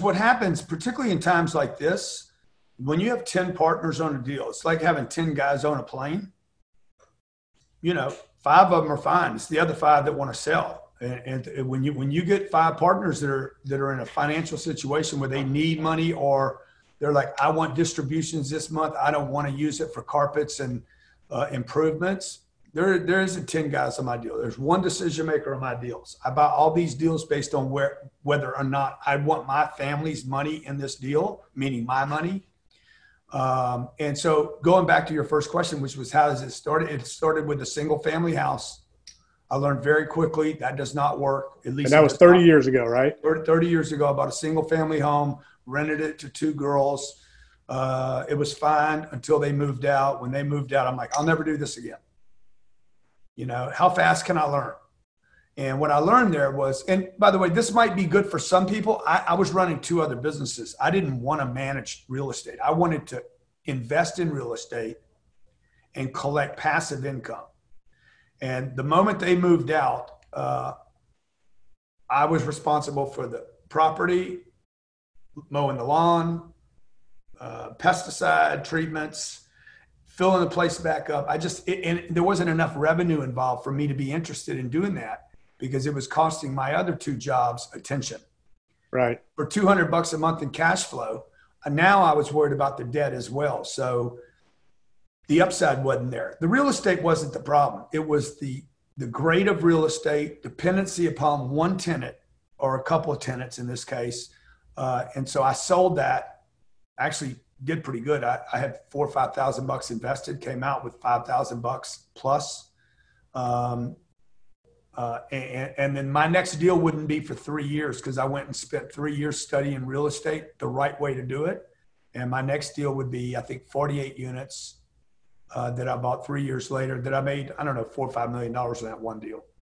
what happens, particularly in times like this, when you have 10 partners on a deal, it's like having 10 guys on a plane. You know, five of them are fine. It's the other five that want to sell. And, and when you when you get five partners that are that are in a financial situation where they need money or they're like, I want distributions this month. I don't want to use it for carpets and uh, improvements. There, there isn't 10 guys on my deal. There's one decision maker on my deals. I buy all these deals based on where, whether or not I want my family's money in this deal, meaning my money. Um, and so going back to your first question, which was how does it start? It started with a single family house. I learned very quickly that does not work. At least and that was 30 years ago, right? 30 years ago, I bought a single family home, rented it to two girls. Uh, it was fine until they moved out. When they moved out, I'm like, I'll never do this again. You know, how fast can I learn? And what I learned there was, and by the way, this might be good for some people. I, I was running two other businesses. I didn't want to manage real estate. I wanted to invest in real estate and collect passive income. And the moment they moved out, uh, I was responsible for the property, mowing the lawn, uh, pesticide treatments, filling the place back up. I just, it, and there wasn't enough revenue involved for me to be interested in doing that because it was costing my other two jobs attention. Right. For 200 bucks a month in cash flow. And now I was worried about the debt as well. So the upside wasn't there. The real estate wasn't the problem. It was the, the grade of real estate, dependency upon one tenant or a couple of tenants in this case. Uh, and so I sold that actually did pretty good. I, I had four or five thousand bucks invested, came out with five thousand bucks plus. Um, uh, and, and, then my next deal wouldn't be for three years because I went and spent three years studying real estate, the right way to do it. And my next deal would be, I think, 48 units uh, that I bought three years later that I made, I don't know, four or five million dollars in that one deal.